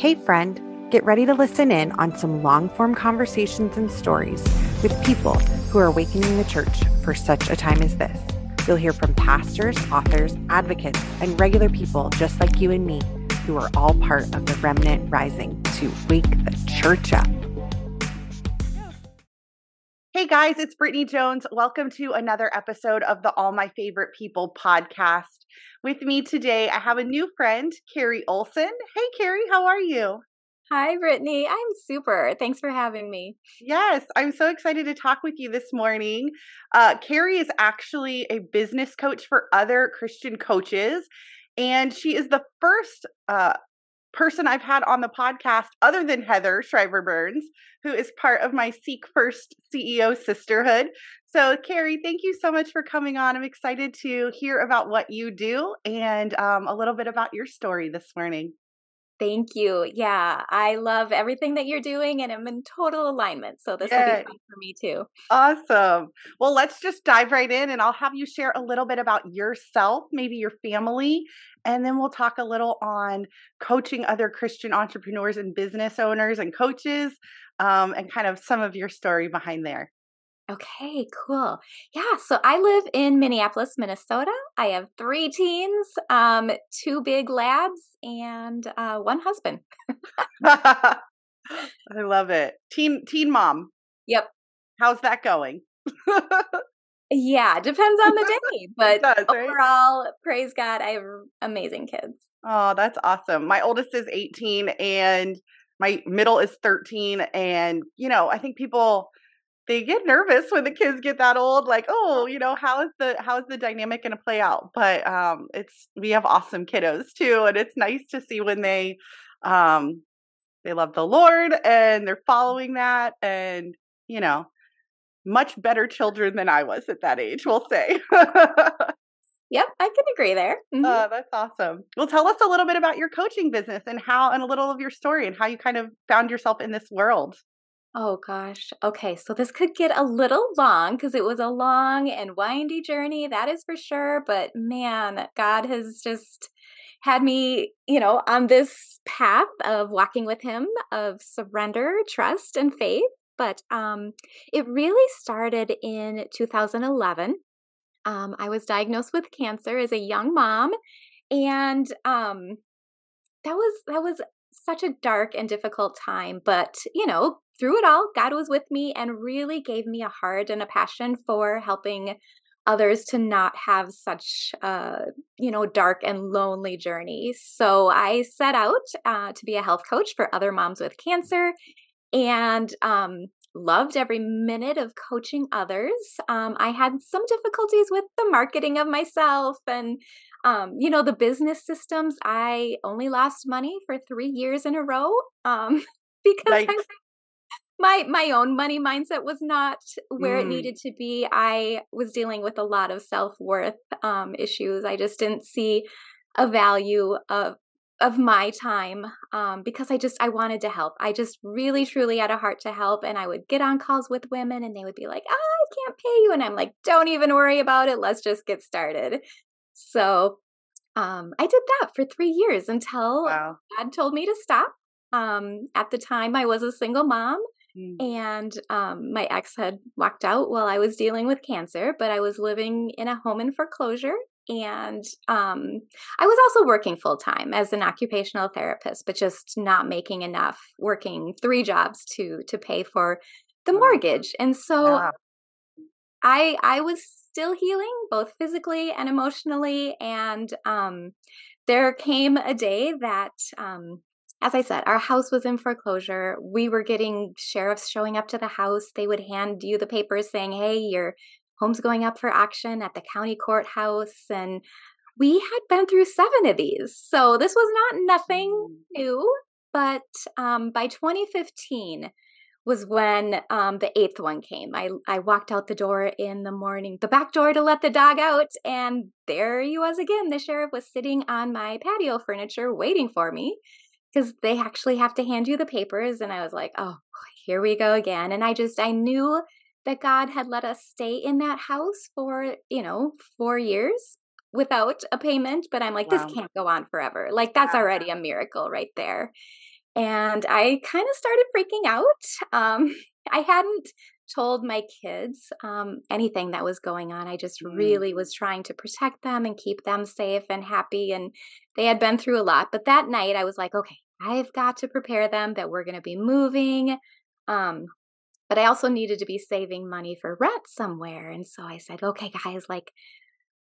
Hey, friend, get ready to listen in on some long form conversations and stories with people who are awakening the church for such a time as this. You'll hear from pastors, authors, advocates, and regular people just like you and me who are all part of the remnant rising to wake the church up. Guys, it's Brittany Jones. Welcome to another episode of the All My Favorite People podcast. With me today, I have a new friend, Carrie Olson. Hey, Carrie, how are you? Hi, Brittany. I'm super. Thanks for having me. Yes, I'm so excited to talk with you this morning. Uh, Carrie is actually a business coach for other Christian coaches, and she is the first uh, person I've had on the podcast other than Heather Shriver Burns, who is part of my Seek First CEO sisterhood. So, Carrie, thank you so much for coming on. I'm excited to hear about what you do and um, a little bit about your story this morning. Thank you. Yeah, I love everything that you're doing and I'm in total alignment. So this Yay. will be fun for me too. Awesome. Well, let's just dive right in and I'll have you share a little bit about yourself, maybe your family, and then we'll talk a little on coaching other Christian entrepreneurs and business owners and coaches um, and kind of some of your story behind there. Okay, cool. Yeah, so I live in Minneapolis, Minnesota. I have three teens, um, two big labs, and uh, one husband. I love it. Teen teen mom. Yep. How's that going? yeah, depends on the day, but does, overall, praise God, I have amazing kids. Oh, that's awesome. My oldest is 18 and my middle is 13 and you know, I think people they get nervous when the kids get that old like oh you know how is the how is the dynamic going to play out but um it's we have awesome kiddos too and it's nice to see when they um they love the lord and they're following that and you know much better children than i was at that age we'll say Yep, I can agree there. Mm-hmm. Uh, that's awesome. Well, tell us a little bit about your coaching business and how, and a little of your story and how you kind of found yourself in this world. Oh gosh. Okay, so this could get a little long because it was a long and windy journey, that is for sure. But man, God has just had me, you know, on this path of walking with Him, of surrender, trust, and faith. But um, it really started in 2011. Um, I was diagnosed with cancer as a young mom, and um, that was that was such a dark and difficult time. But you know, through it all, God was with me and really gave me a heart and a passion for helping others to not have such a you know dark and lonely journey so i set out uh, to be a health coach for other moms with cancer and um, loved every minute of coaching others um, i had some difficulties with the marketing of myself and um, you know the business systems i only lost money for three years in a row um, because I my my own money mindset was not where mm. it needed to be. I was dealing with a lot of self-worth um, issues. I just didn't see a value of of my time um, because I just I wanted to help. I just really truly had a heart to help, and I would get on calls with women, and they would be like, oh, "I can't pay you," and I'm like, "Don't even worry about it. Let's just get started." So um, I did that for three years until wow. God told me to stop. Um, at the time, I was a single mom. Mm. And um, my ex had walked out while I was dealing with cancer, but I was living in a home in foreclosure. And um, I was also working full time as an occupational therapist, but just not making enough, working three jobs to to pay for the mortgage. And so yeah. I I was still healing both physically and emotionally. And um, there came a day that um, as I said, our house was in foreclosure. We were getting sheriffs showing up to the house. They would hand you the papers saying, hey, your home's going up for auction at the county courthouse. And we had been through seven of these. So this was not nothing mm. new. But um, by 2015, was when um, the eighth one came. I, I walked out the door in the morning, the back door to let the dog out, and there he was again. The sheriff was sitting on my patio furniture waiting for me because they actually have to hand you the papers. And I was like, oh, here we go again. And I just, I knew that God had let us stay in that house for, you know, four years without a payment. But I'm like, wow. this can't go on forever. Like, that's already a miracle right there. And I kind of started freaking out. Um, I hadn't told my kids um, anything that was going on. I just mm. really was trying to protect them and keep them safe and happy. And they had been through a lot. But that night, I was like, okay, I've got to prepare them that we're going to be moving. Um, but I also needed to be saving money for rent somewhere. And so I said, okay, guys, like,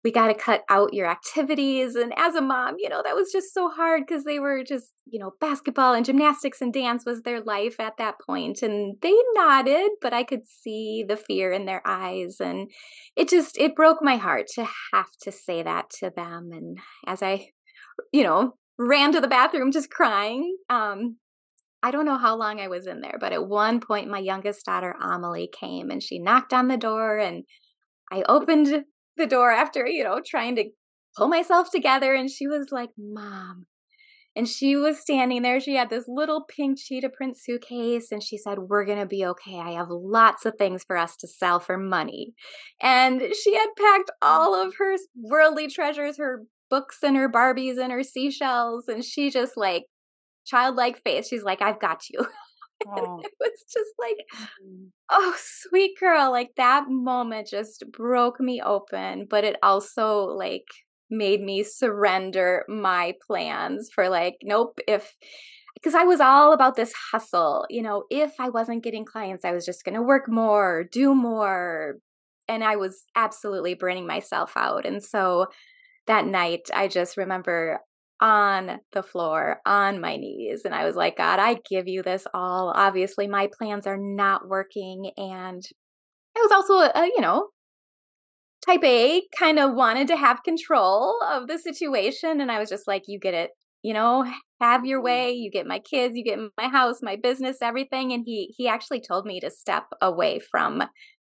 we got to cut out your activities. And as a mom, you know, that was just so hard because they were just, you know, basketball and gymnastics and dance was their life at that point. And they nodded, but I could see the fear in their eyes. And it just, it broke my heart to have to say that to them. And as I, you know, ran to the bathroom just crying, um, I don't know how long I was in there, but at one point, my youngest daughter, Amelie, came and she knocked on the door and I opened the door after, you know, trying to pull myself together. And she was like, Mom. And she was standing there. She had this little pink cheetah print suitcase. And she said, We're going to be okay. I have lots of things for us to sell for money. And she had packed all of her worldly treasures, her books and her Barbies and her seashells. And she just like, childlike face, she's like, I've got you. Oh. it was just like, mm. oh, sweet girl. Like that moment just broke me open, but it also like made me surrender my plans for like, nope, if because I was all about this hustle. You know, if I wasn't getting clients, I was just going to work more, do more. And I was absolutely burning myself out. And so that night, I just remember on the floor on my knees and I was like, God, I give you this all. Obviously, my plans are not working. And I was also, a, you know, type A, kind of wanted to have control of the situation. And I was just like, you get it, you know, have your mm-hmm. way. You get my kids, you get my house, my business, everything. And he, he actually told me to step away from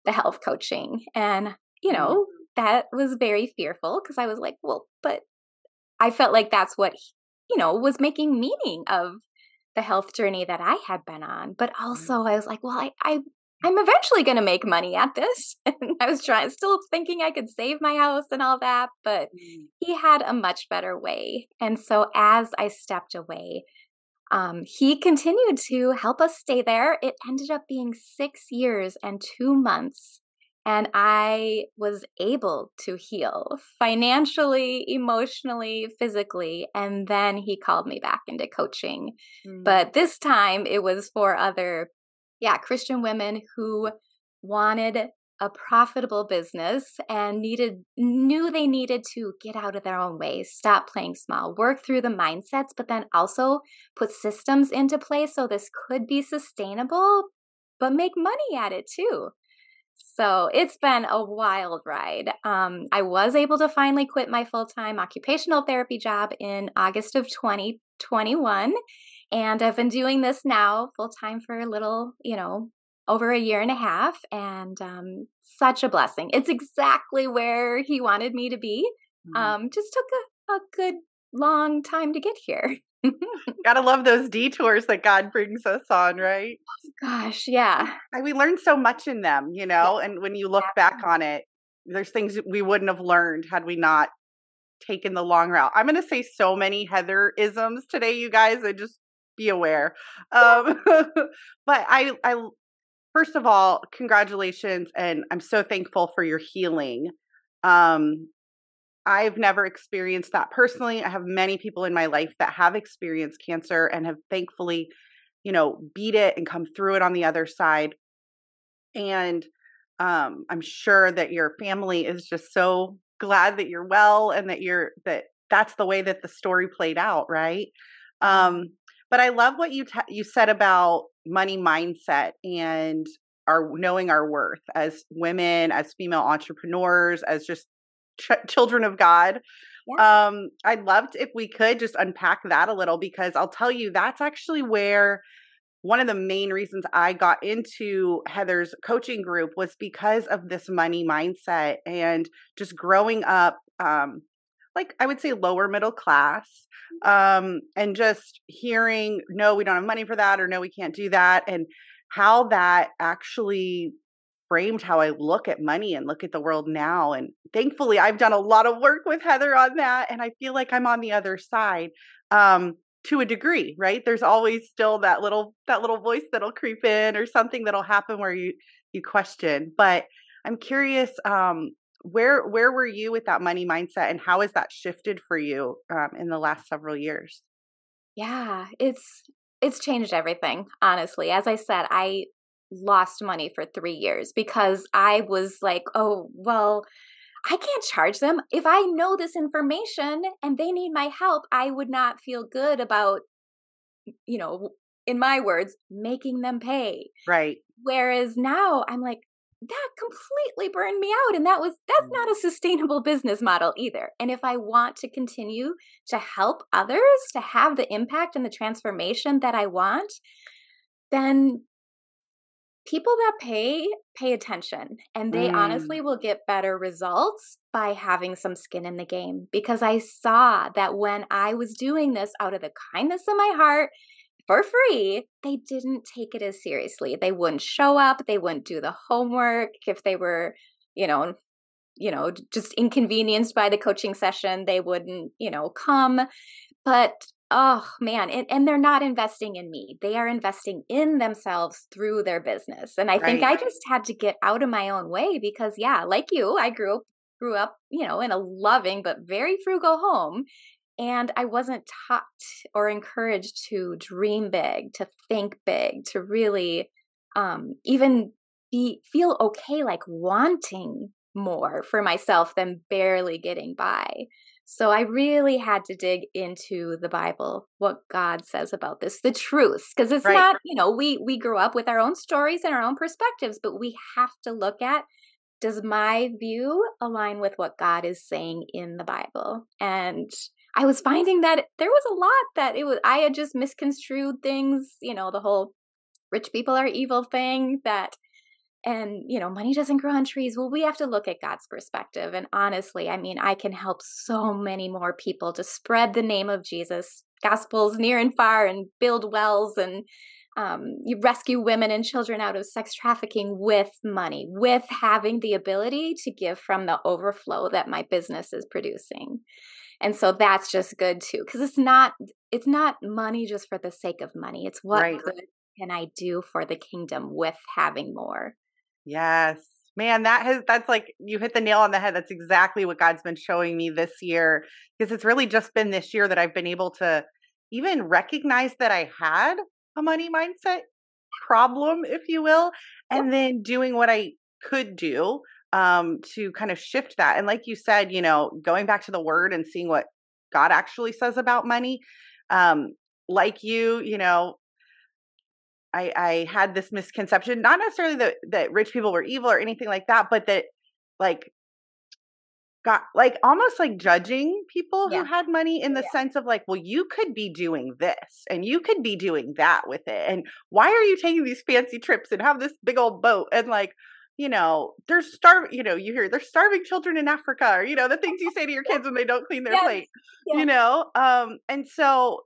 the health coaching. And, you mm-hmm. know, that was very fearful because I was like, well, but I felt like that's what, you know, was making meaning of the health journey that I had been on. But mm-hmm. also I was like, well, I, I I'm eventually going to make money at this. And I was trying, still thinking I could save my house and all that, but mm. he had a much better way. And so as I stepped away, um, he continued to help us stay there. It ended up being six years and two months and I was able to heal financially, emotionally, physically. And then he called me back into coaching. Mm. But this time it was for other, yeah, Christian women who wanted a profitable business and needed knew they needed to get out of their own way stop playing small work through the mindsets but then also put systems into place so this could be sustainable but make money at it too so it's been a wild ride. Um, I was able to finally quit my full time occupational therapy job in August of 2021. And I've been doing this now full time for a little, you know, over a year and a half. And um, such a blessing. It's exactly where he wanted me to be. Mm-hmm. Um, just took a, a good long time to get here. Gotta love those detours that God brings us on, right? Oh, gosh, yeah. We learn so much in them, you know, yes. and when you look back on it, there's things we wouldn't have learned had we not taken the long route. I'm going to say so many Heather isms today, you guys, and just be aware. Um, but I, I, first of all, congratulations, and I'm so thankful for your healing. Um, I've never experienced that personally. I have many people in my life that have experienced cancer and have thankfully, you know, beat it and come through it on the other side. And um, I'm sure that your family is just so glad that you're well and that you're that that's the way that the story played out, right? Um, but I love what you t- you said about money mindset and our knowing our worth as women, as female entrepreneurs, as just ch- children of God. Yeah. Um, I'd love to, if we could just unpack that a little because I'll tell you that's actually where one of the main reasons I got into Heather's coaching group was because of this money mindset and just growing up um like I would say lower middle class mm-hmm. um and just hearing no we don't have money for that or no we can't do that and how that actually framed how I look at money and look at the world now. And thankfully, I've done a lot of work with Heather on that, and I feel like I'm on the other side. Um, to a degree, right? There's always still that little that little voice that'll creep in or something that'll happen where you you question. But I'm curious, um, where where were you with that money mindset, and how has that shifted for you um, in the last several years? Yeah, it's it's changed everything. Honestly, as I said, I lost money for three years because I was like, oh well. I can't charge them. If I know this information and they need my help, I would not feel good about, you know, in my words, making them pay. Right. Whereas now I'm like, that completely burned me out and that was that's mm. not a sustainable business model either and if i want to continue to help others to have the impact and the transformation that i want then people that pay pay attention and they mm. honestly will get better results by having some skin in the game because i saw that when i was doing this out of the kindness of my heart for free, they didn't take it as seriously. They wouldn't show up, they wouldn't do the homework if they were, you know, you know, just inconvenienced by the coaching session, they wouldn't, you know, come. But oh man, and, and they're not investing in me. They are investing in themselves through their business. And I right. think I just had to get out of my own way because yeah, like you, I grew up grew up, you know, in a loving but very frugal home and I wasn't taught or encouraged to dream big, to think big, to really um, even be feel okay, like wanting more for myself than barely getting by. So I really had to dig into the Bible, what God says about this, the truth, because it's right. not, you know, we we grew up with our own stories and our own perspectives, but we have to look at does my view align with what God is saying in the Bible? And I was finding that there was a lot that it was I had just misconstrued things, you know, the whole rich people are evil thing that and you know money doesn't grow on trees. Well we have to look at god's perspective and honestly i mean i can help so many more people to spread the name of jesus gospels near and far and build wells and um, you rescue women and children out of sex trafficking with money with having the ability to give from the overflow that my business is producing. And so that's just good too because it's not it's not money just for the sake of money. It's what right. good can i do for the kingdom with having more yes man that has that's like you hit the nail on the head that's exactly what god's been showing me this year because it's really just been this year that i've been able to even recognize that i had a money mindset problem if you will and then doing what i could do um, to kind of shift that. And like you said, you know, going back to the word and seeing what God actually says about money. Um, like you, you know, I, I had this misconception, not necessarily that that rich people were evil or anything like that, but that like got like almost like judging people yeah. who had money in the yeah. sense of like, well, you could be doing this and you could be doing that with it. And why are you taking these fancy trips and have this big old boat? And like, you know, there's starving, you know, you hear there's starving children in Africa, or, you know, the things you say to your kids when they don't clean their yes. plate, yes. you know? Um, and so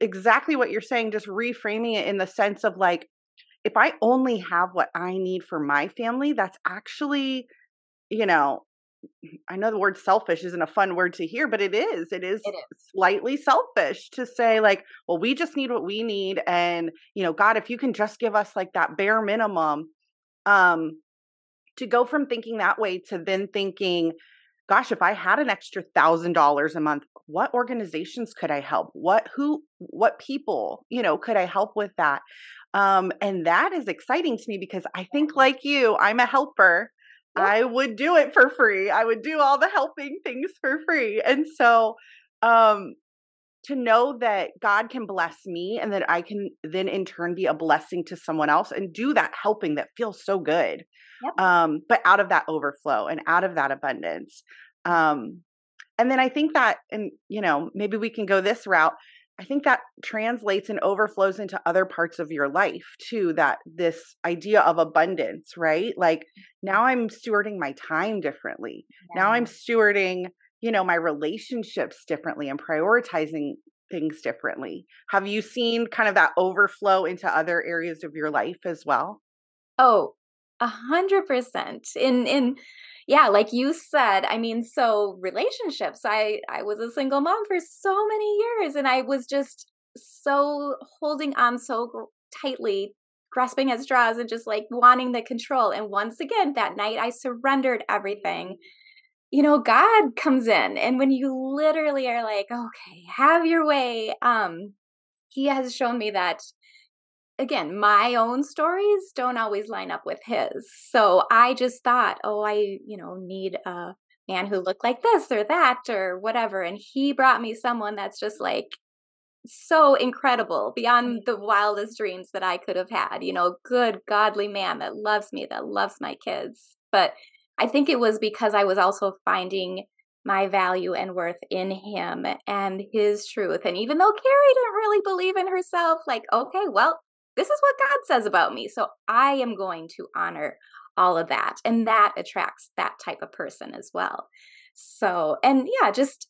exactly what you're saying, just reframing it in the sense of like, if I only have what I need for my family, that's actually, you know, I know the word selfish isn't a fun word to hear, but it is. It is, it is, slightly selfish to say, like, well, we just need what we need. And, you know, God, if you can just give us like that bare minimum, um, to go from thinking that way to then thinking, gosh, if I had an extra thousand dollars a month, what organizations could I help? What who what people, you know, could I help with that? Um, and that is exciting to me because I think like you, I'm a helper. I would do it for free. I would do all the helping things for free. And so um to know that God can bless me and that I can then in turn be a blessing to someone else and do that helping that feels so good. Yep. Um, but out of that overflow and out of that abundance. Um, and then I think that, and you know, maybe we can go this route. I think that translates and overflows into other parts of your life too. That this idea of abundance, right? Like now I'm stewarding my time differently. Yeah. Now I'm stewarding you know my relationships differently and prioritizing things differently. Have you seen kind of that overflow into other areas of your life as well? Oh a hundred percent. In in yeah like you said i mean so relationships i i was a single mom for so many years and i was just so holding on so tightly grasping at straws and just like wanting the control. And once again that night i surrendered everything you know god comes in and when you literally are like okay have your way um he has shown me that again, my own stories don't always line up with his. So I just thought, oh, I, you know, need a man who looked like this or that or whatever. And he brought me someone that's just like so incredible beyond mm. the wildest dreams that I could have had. You know, good, godly man that loves me, that loves my kids. But I think it was because I was also finding my value and worth in him and his truth. And even though Carrie didn't really believe in herself, like, okay, well, this is what God says about me. So I am going to honor all of that. And that attracts that type of person as well. So, and yeah, just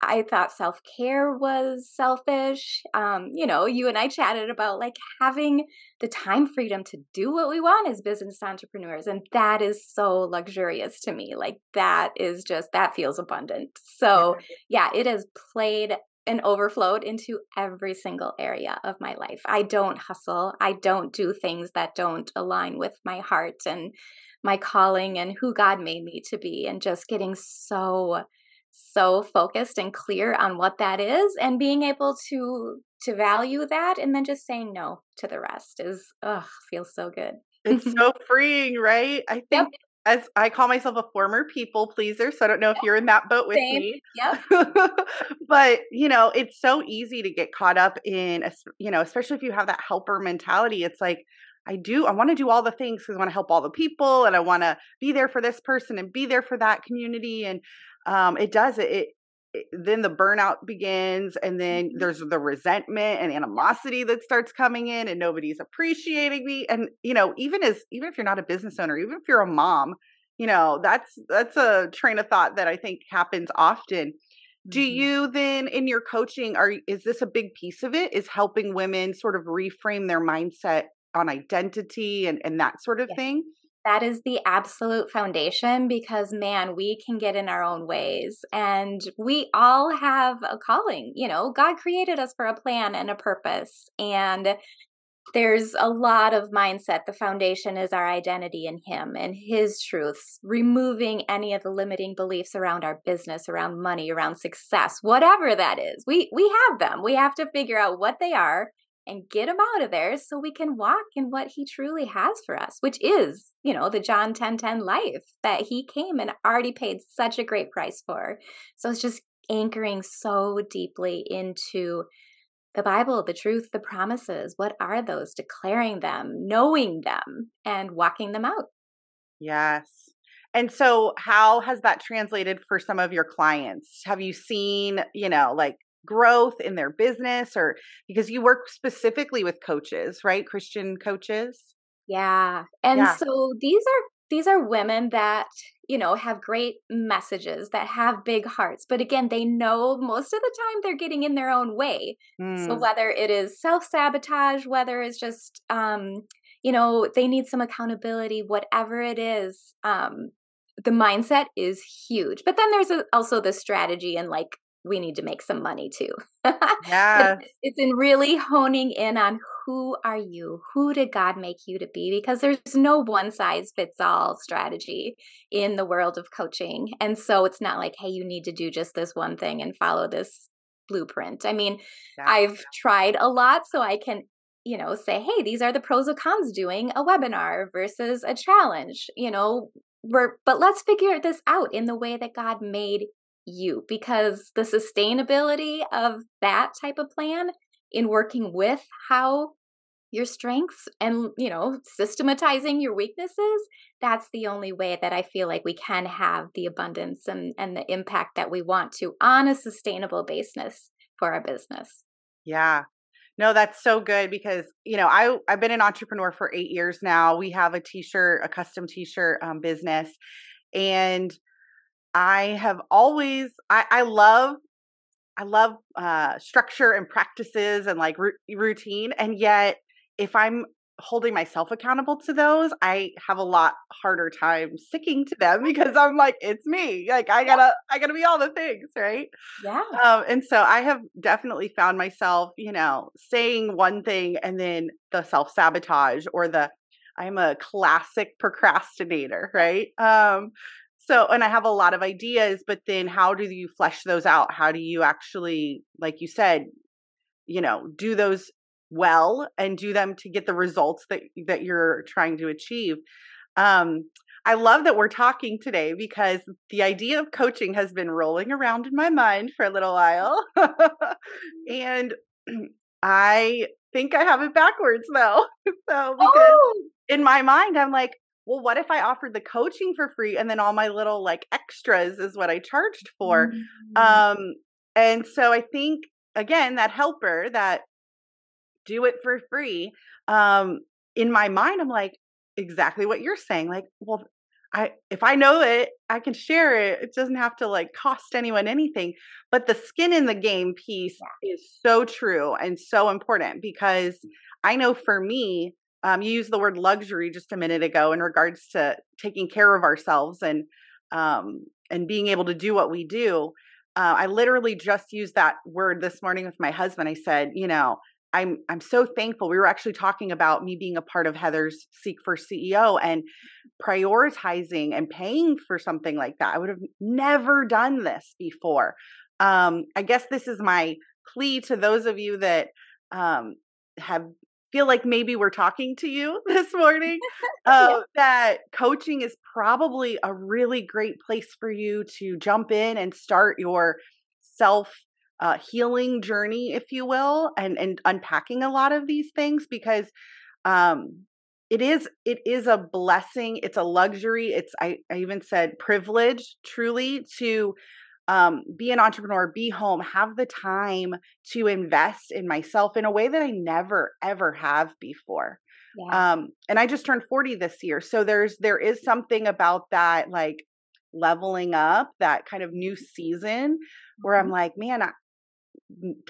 I thought self care was selfish. Um, you know, you and I chatted about like having the time freedom to do what we want as business entrepreneurs. And that is so luxurious to me. Like, that is just, that feels abundant. So, yeah, it has played and overflowed into every single area of my life. I don't hustle. I don't do things that don't align with my heart and my calling and who God made me to be and just getting so so focused and clear on what that is and being able to to value that and then just saying no to the rest is ugh feels so good. it's so freeing, right? I think yep as I call myself a former people pleaser, so I don't know if you're in that boat with Same. me. Yep. but, you know, it's so easy to get caught up in, a, you know, especially if you have that helper mentality. It's like, I do, I want to do all the things because I want to help all the people and I want to be there for this person and be there for that community. And um, it does, it, it then the burnout begins and then mm-hmm. there's the resentment and animosity that starts coming in and nobody's appreciating me and you know even as even if you're not a business owner even if you're a mom you know that's that's a train of thought that i think happens often do mm-hmm. you then in your coaching are is this a big piece of it is helping women sort of reframe their mindset on identity and and that sort of yes. thing? That is the absolute foundation because man we can get in our own ways and we all have a calling you know? God created us for a plan and a purpose and there's a lot of mindset. The foundation is our identity in him and his truths removing any of the limiting beliefs around our business around money around success whatever that is. We we have them. We have to figure out what they are and get him out of there so we can walk in what he truly has for us, which is, you know, the John 10 10 life that he came and already paid such a great price for. So it's just anchoring so deeply into the Bible, the truth, the promises. What are those? Declaring them, knowing them, and walking them out. Yes. And so, how has that translated for some of your clients? Have you seen, you know, like growth in their business or because you work specifically with coaches, right? Christian coaches? Yeah. And yeah. so these are these are women that you know have great messages that have big hearts but again they know most of the time they're getting in their own way mm. so whether it is self-sabotage whether it's just um you know they need some accountability whatever it is um the mindset is huge but then there's a, also the strategy and like we need to make some money too. Yeah. it's in really honing in on who are you? Who did God make you to be? Because there's no one size fits all strategy in the world of coaching. And so it's not like, hey, you need to do just this one thing and follow this blueprint. I mean, yeah. I've tried a lot so I can you know say hey these are the pros and cons doing a webinar versus a challenge you know we're but let's figure this out in the way that god made you because the sustainability of that type of plan in working with how your strengths and you know systematizing your weaknesses that's the only way that i feel like we can have the abundance and and the impact that we want to on a sustainable basis for our business. Yeah. No that's so good because you know i i've been an entrepreneur for eight years now. We have a t-shirt a custom t-shirt um, business and I have always I, I love I love uh, structure and practices and like routine, and yet if I'm holding myself accountable to those, I have a lot harder time sticking to them because I'm like, it's me. Like I gotta, I gotta be all the things, right? Yeah. Um, and so I have definitely found myself, you know, saying one thing and then the self sabotage or the I'm a classic procrastinator, right? Um, so and I have a lot of ideas, but then how do you flesh those out? How do you actually, like you said, you know, do those well and do them to get the results that that you're trying to achieve. Um, I love that we're talking today because the idea of coaching has been rolling around in my mind for a little while. and I think I have it backwards though. so because oh. in my mind I'm like, well, what if I offered the coaching for free and then all my little like extras is what I charged for? Mm-hmm. Um and so I think again that helper that do it for free. Um, in my mind, I'm like, exactly what you're saying. Like, well, I if I know it, I can share it. It doesn't have to like cost anyone anything. But the skin in the game piece is so true and so important because I know for me, um, you used the word luxury just a minute ago in regards to taking care of ourselves and um, and being able to do what we do. Uh, I literally just used that word this morning with my husband. I said, you know, I'm I'm so thankful. We were actually talking about me being a part of Heather's Seek for CEO and prioritizing and paying for something like that. I would have never done this before. Um, I guess this is my plea to those of you that um, have feel like maybe we're talking to you this morning. Uh, yeah. That coaching is probably a really great place for you to jump in and start your self uh, healing journey, if you will, and and unpacking a lot of these things because um, it is it is a blessing. It's a luxury. It's I, I even said privilege, truly to um, be an entrepreneur, be home, have the time to invest in myself in a way that I never ever have before. Yeah. Um, and I just turned 40 this year. So there's there is something about that like leveling up, that kind of new season where I'm mm-hmm. like, man, I,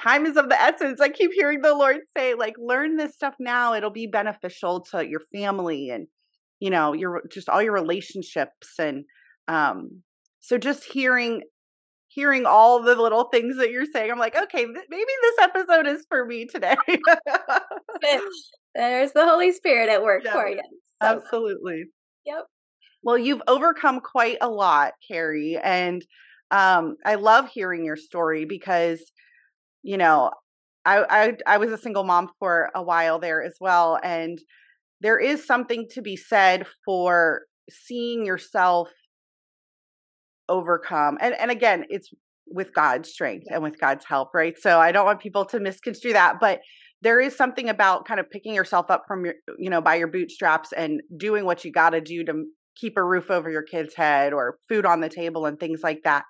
time is of the essence. I keep hearing the Lord say, like, learn this stuff now. It'll be beneficial to your family and, you know, your just all your relationships. And um, so just hearing hearing all the little things that you're saying, I'm like, okay, th- maybe this episode is for me today. There's the Holy Spirit at work yeah, for you. So. Absolutely. Yep. Well, you've overcome quite a lot, Carrie, and um, I love hearing your story because you know, I, I I was a single mom for a while there as well, and there is something to be said for seeing yourself overcome. And and again, it's with God's strength and with God's help, right? So I don't want people to misconstrue that, but there is something about kind of picking yourself up from your you know by your bootstraps and doing what you got to do to keep a roof over your kid's head or food on the table and things like that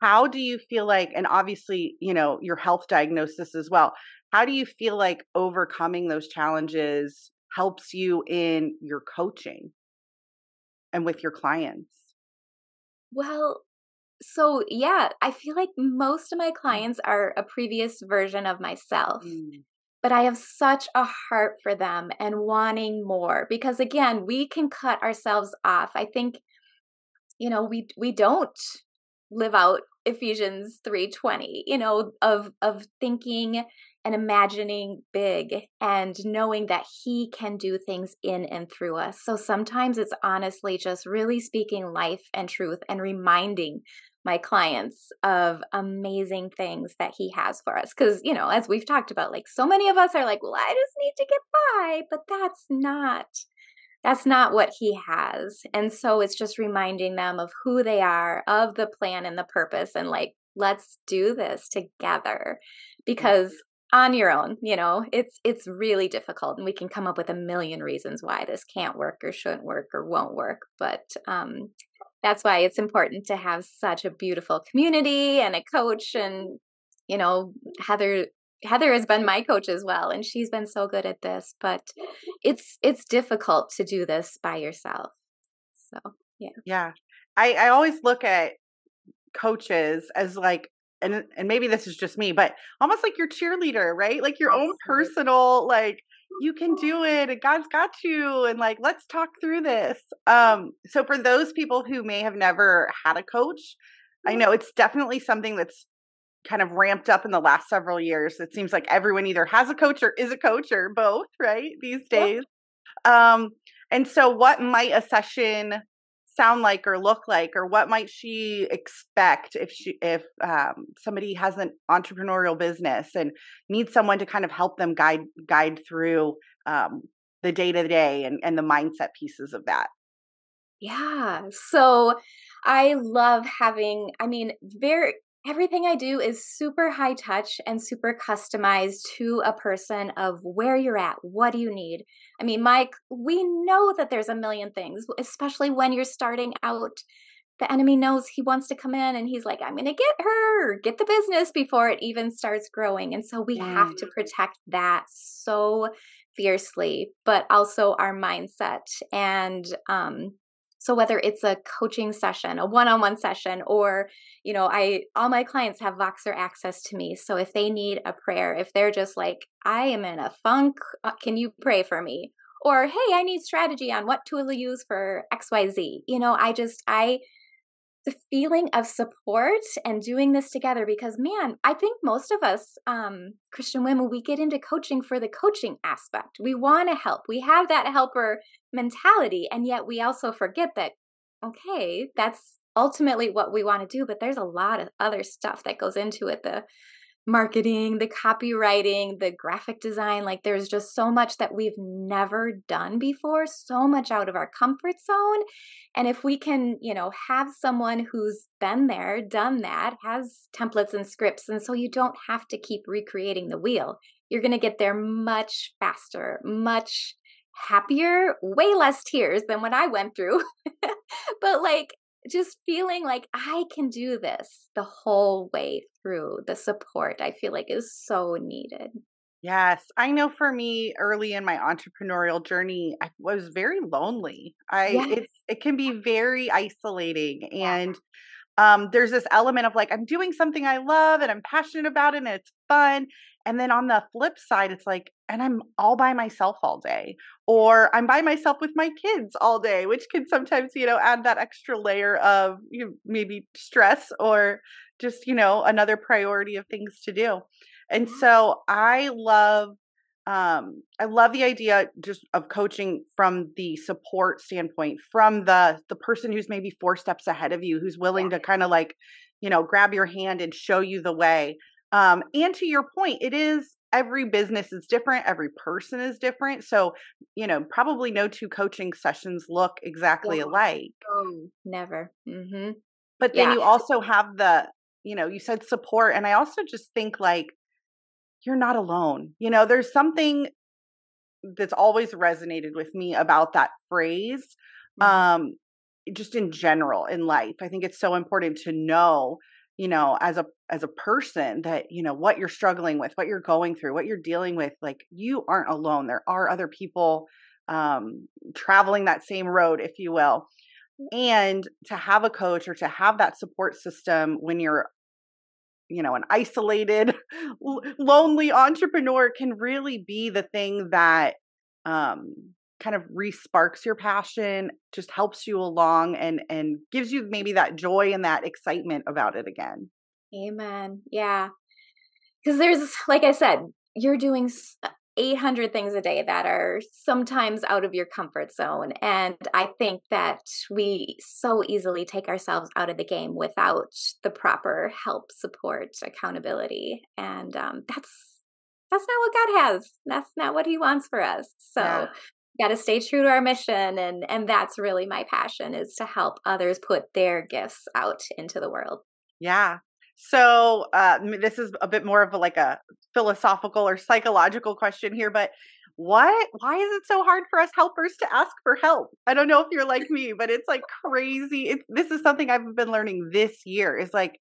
how do you feel like and obviously you know your health diagnosis as well how do you feel like overcoming those challenges helps you in your coaching and with your clients well so yeah i feel like most of my mm. clients are a previous version of myself mm. but i have such a heart for them and wanting more because again we can cut ourselves off i think you know we we don't live out Ephesians 3:20, you know, of of thinking and imagining big and knowing that he can do things in and through us. So sometimes it's honestly just really speaking life and truth and reminding my clients of amazing things that he has for us cuz you know, as we've talked about like so many of us are like, "Well, I just need to get by," but that's not that's not what he has. And so it's just reminding them of who they are, of the plan and the purpose, and like, let's do this together. Because on your own, you know, it's it's really difficult and we can come up with a million reasons why this can't work or shouldn't work or won't work. But um that's why it's important to have such a beautiful community and a coach and you know heather Heather has been my coach as well and she's been so good at this, but it's it's difficult to do this by yourself. So, yeah. Yeah. I I always look at coaches as like and and maybe this is just me, but almost like your cheerleader, right? Like your Absolutely. own personal like you can do it and God's got you and like let's talk through this. Um so for those people who may have never had a coach, I know it's definitely something that's kind of ramped up in the last several years. It seems like everyone either has a coach or is a coach or both, right? These days. Um and so what might a session sound like or look like or what might she expect if she if um, somebody has an entrepreneurial business and needs someone to kind of help them guide guide through um, the day to day and and the mindset pieces of that? Yeah so i love having i mean very everything I do is super high touch and super customized to a person of where you're at. What do you need? I mean, Mike, we know that there's a million things, especially when you're starting out. The enemy knows he wants to come in and he's like, I'm going to get her, get the business before it even starts growing. And so we have to protect that so fiercely, but also our mindset and um, so whether it's a coaching session, a one-on-one session, or you know, I all my clients have Voxer access to me. So if they need a prayer, if they're just like, I am in a funk, uh, can you pray for me? Or hey, I need strategy on what tool to use for XYZ. You know, I just I the feeling of support and doing this together because man i think most of us um, christian women we get into coaching for the coaching aspect. We want to help. We have that helper mentality and yet we also forget that okay that's ultimately what we want to do but there's a lot of other stuff that goes into it the marketing, the copywriting, the graphic design. Like there's just so much that we've never done before, so much out of our comfort zone. And if we can, you know, have someone who's been there, done that, has templates and scripts, and so you don't have to keep recreating the wheel, you're going to get there much faster, much happier, way less tears than what I went through. but like just feeling like I can do this the whole way through. The support I feel like is so needed. Yes, I know for me early in my entrepreneurial journey, I was very lonely. I yes. it's it can be very isolating and um there's this element of like I'm doing something I love and I'm passionate about it and it's fun and then on the flip side, it's like, and I'm all by myself all day, or I'm by myself with my kids all day, which can sometimes, you know, add that extra layer of you know, maybe stress or just, you know, another priority of things to do. And mm-hmm. so I love um i love the idea just of coaching from the support standpoint from the the person who's maybe four steps ahead of you who's willing to kind of like you know grab your hand and show you the way um, and to your point, it is every business is different, every person is different. So, you know, probably no two coaching sessions look exactly alike. Oh, never. Mm-hmm. But then yeah. you also have the, you know, you said support. And I also just think like, you're not alone. You know, there's something that's always resonated with me about that phrase. Mm-hmm. Um, just in general in life. I think it's so important to know you know as a as a person that you know what you're struggling with what you're going through what you're dealing with like you aren't alone there are other people um traveling that same road if you will and to have a coach or to have that support system when you're you know an isolated lonely entrepreneur can really be the thing that um kind of resparks your passion just helps you along and and gives you maybe that joy and that excitement about it again. Amen. Yeah. Because there's like i said you're doing uh, 800 things a day that are sometimes out of your comfort zone and i think that we so easily take ourselves out of the game without the proper help support accountability and um, that's that's not what god has. That's not what he wants for us. So yeah. Got to stay true to our mission and and that's really my passion is to help others put their gifts out into the world. Yeah so uh, this is a bit more of a, like a philosophical or psychological question here but what why is it so hard for us helpers to ask for help? I don't know if you're like me but it's like crazy it's, this is something i've been learning this year is like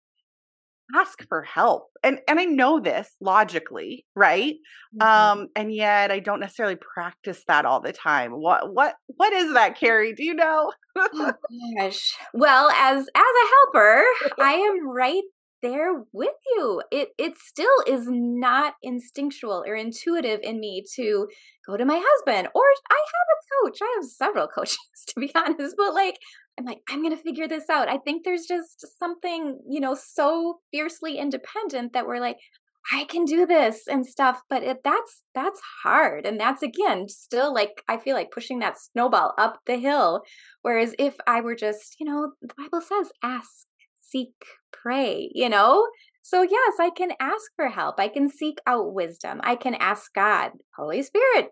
ask for help and and i know this logically right? Mm-hmm. um and yet i don't necessarily practice that all the time. What what what is that carrie? Do you know? Oh, gosh. Well as as a helper i am right there with you. It it still is not instinctual or intuitive in me to go to my husband or I have a coach. I have several coaches to be honest, but like I'm like I'm going to figure this out. I think there's just something, you know, so fiercely independent that we're like I can do this and stuff, but it, that's that's hard, and that's again still like I feel like pushing that snowball up the hill. Whereas if I were just, you know, the Bible says, ask, seek, pray, you know. So yes, I can ask for help. I can seek out wisdom. I can ask God, Holy Spirit,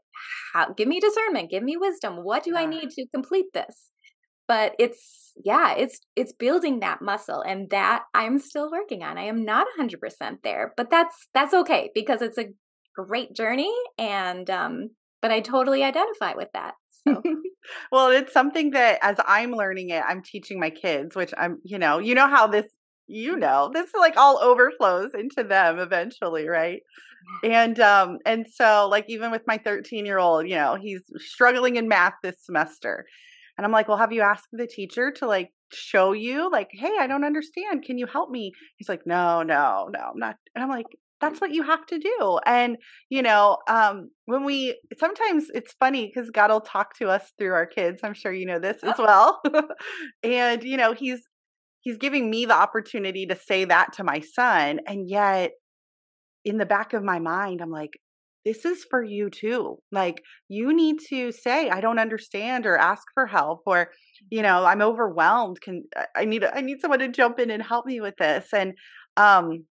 how, give me discernment, give me wisdom. What do. I need to complete this? but it's yeah it's it's building that muscle and that i'm still working on i am not 100% there but that's that's okay because it's a great journey and um but i totally identify with that well it's something that as i'm learning it i'm teaching my kids which i'm you know you know how this you know this like all overflows into them eventually right and um and so like even with my 13 year old you know he's struggling in math this semester and I'm like, well, have you asked the teacher to like show you, like, hey, I don't understand. Can you help me? He's like, no, no, no, I'm not. And I'm like, that's what you have to do. And, you know, um, when we sometimes it's funny because God will talk to us through our kids. I'm sure you know this as well. and, you know, he's he's giving me the opportunity to say that to my son. And yet in the back of my mind, I'm like, this is for you too. Like you need to say, I don't understand or ask for help or, you know, I'm overwhelmed. Can I need I need someone to jump in and help me with this. And um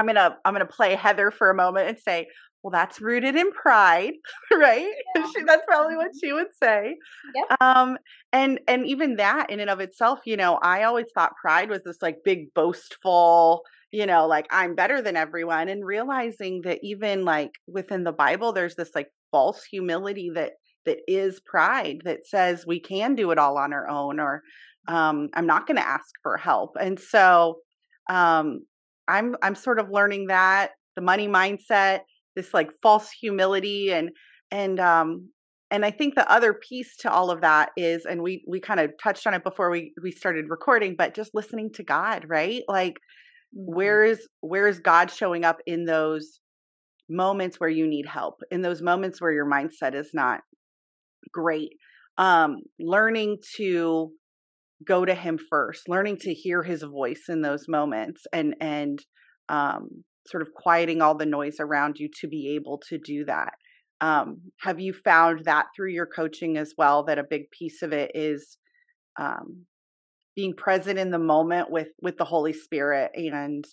I'm gonna I'm gonna play Heather for a moment and say, well, that's rooted in pride, right? Yeah. she, that's probably what she would say. Yep. Um, and and even that in and of itself, you know, I always thought pride was this like big boastful, you know, like I'm better than everyone, and realizing that even like within the Bible, there's this like false humility that that is pride that says we can do it all on our own, or um, I'm not going to ask for help. And so um, I'm I'm sort of learning that the money mindset, this like false humility, and and um, and I think the other piece to all of that is, and we we kind of touched on it before we we started recording, but just listening to God, right? Like Mm-hmm. where is where is god showing up in those moments where you need help in those moments where your mindset is not great um learning to go to him first learning to hear his voice in those moments and and um sort of quieting all the noise around you to be able to do that. Um have you found that through your coaching as well that a big piece of it is um being present in the moment with with the holy spirit and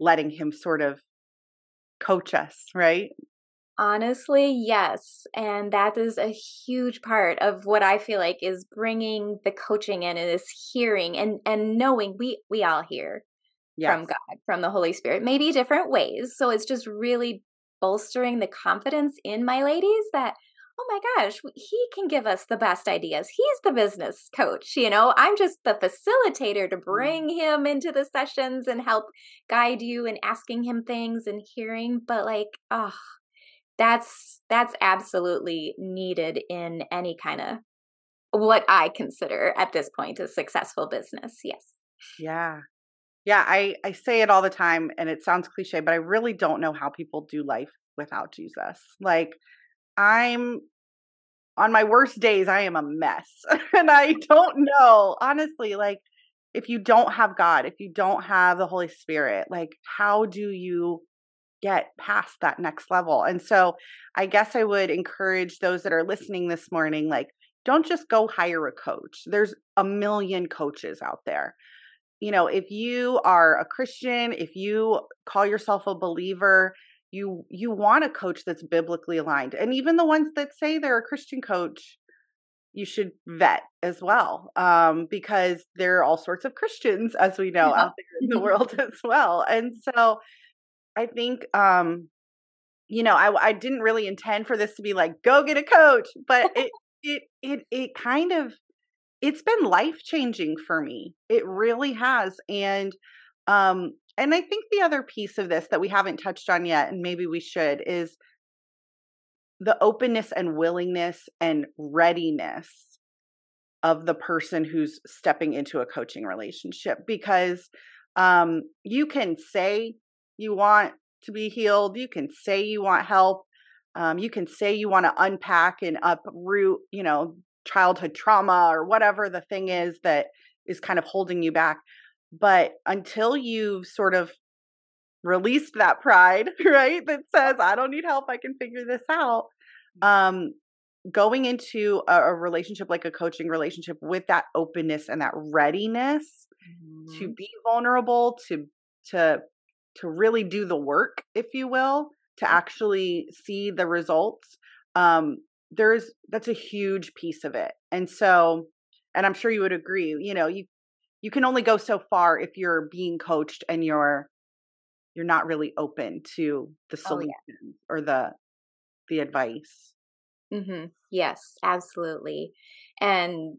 letting him sort of coach us right honestly yes and that is a huge part of what i feel like is bringing the coaching in and is hearing and and knowing we we all hear yes. from god from the holy spirit maybe different ways so it's just really bolstering the confidence in my ladies that oh my gosh, he can give us the best ideas. He's the business coach. You know, I'm just the facilitator to mm. bring him into the sessions and help guide you and asking him things and hearing. But like, oh, that's that's absolutely needed in any kind of what I consider at this point a successful business. Yes. Yeah. Yeah, I I say it all the time and it sounds cliche, but I really don't know how people do life without Jesus. Like I'm on my worst days, I am a mess. and I don't know, honestly, like if you don't have God, if you don't have the Holy Spirit, like how do you get past that next level? And so I guess I would encourage those that are listening this morning, like, don't just go hire a coach. There's a million coaches out there. You know, if you are a Christian, if you call yourself a believer, you you want a coach that's biblically aligned and even the ones that say they're a christian coach you should vet as well um, because there are all sorts of christians as we know yeah. out there in the world as well and so i think um, you know I, I didn't really intend for this to be like go get a coach but it it it it kind of it's been life changing for me it really has and um and I think the other piece of this that we haven't touched on yet, and maybe we should, is the openness and willingness and readiness of the person who's stepping into a coaching relationship. Because Um, you can say you want to be healed. You can say you want help. Um, you can say you want to unpack and uproot, you know, childhood trauma or whatever the thing is that is kind of holding you back. But until you've sort of released that pride, right, that says, I don't need help, I can figure this out, mm. um, going into a, a relationship like a coaching relationship with that openness and that readiness mm-hmm. to be vulnerable, to, to, to really do the work, if you will, to actually see the results um there's that's a huge piece of it and so and i'm sure you would agree you know you you can only go so far if you're being coached and you're you're not really open to the solution oh, yeah. or the the advice mm-hmm. yes absolutely and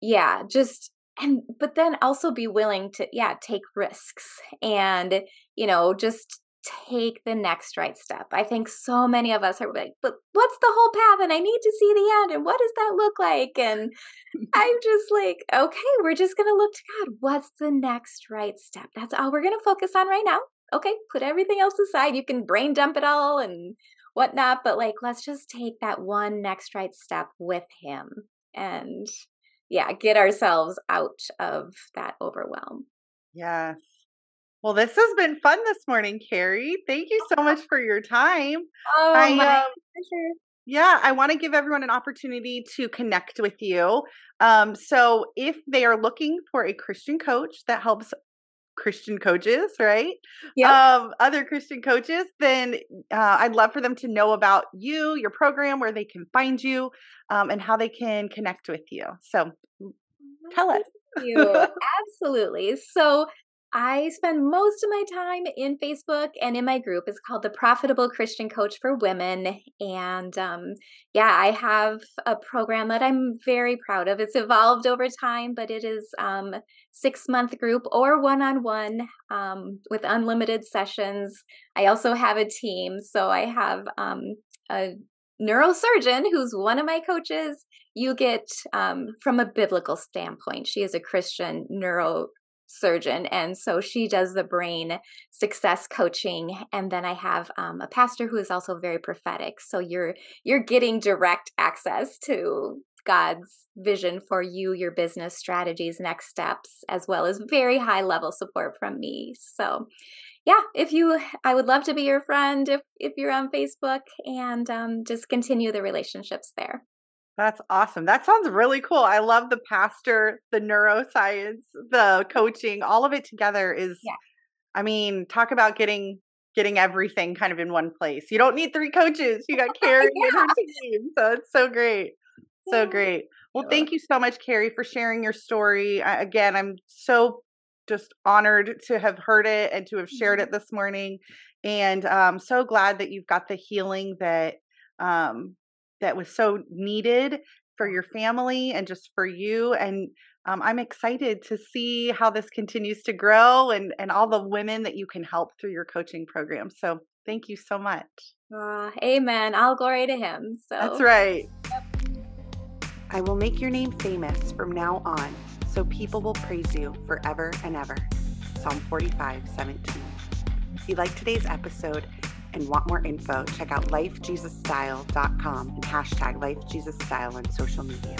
yeah just and but then also be willing to yeah take risks and you know just take the next right step. I think so many of us are like, but what's the whole path? And I need to see the end. And what does that look like? And I'm just like, okay, we're just to look to God. What's the next right step? That's all we're to focus on right now. Okay, put everything else aside. You can brain dump it all and whatnot, but like, let's just take that one next right step with Him and yeah, get ourselves out of that overwhelm. Yes. Well, this has been fun this morning, Carrie. Thank you so much for your time. Oh, I, my um, pleasure. Yeah, I want to give everyone an opportunity to connect with you. Um, so, if they are looking for a Christian coach that helps Christian coaches, right? Yeah. Um, other Christian coaches, then uh, I'd love for them to know about you, your program, where they can find you, um, and how they can connect with you. So, tell us. you. Absolutely. So I spend most of my time in Facebook and in my group. It's called the Profitable Christian Coach for Women. And um, yeah, I have a program that I'm very proud of. It's evolved over time, but it is um, six month group or one on one with unlimited sessions. I also have a team. So I have um, a neurosurgeon who's one of my coaches you get um, from a biblical standpoint she is a christian neuro surgeon and so she does the brain success coaching and then i have um, a pastor who is also very prophetic so you're you're getting direct access to god's vision for you your business strategies next steps as well as very high level support from me so yeah if you i would love to be your friend if if you're on facebook and um, just continue the relationships there that's awesome. That sounds really cool. I love the pastor, the neuroscience, the coaching, all of it together is yeah. I mean, talk about getting getting everything kind of in one place. You don't need three coaches. You got Carrie yeah. and her team. So it's so great. So great. Well, thank you so much, Carrie, for sharing your story. I, again, I'm so just honored to have heard it and to have shared mm-hmm. it this morning. And I'm um, so glad that you've got the healing that um, that was so needed for your family and just for you. And um, I'm excited to see how this continues to grow and, and all the women that you can help through your coaching program. So thank you so much. Uh, amen. All glory to him. So That's right. Yep. I will make your name famous from now on, so people will praise you forever and ever. Psalm 45, 17. If you like today's episode, and want more info, check out lifejesusstyle.com and hashtag lifejesusstyle on social media.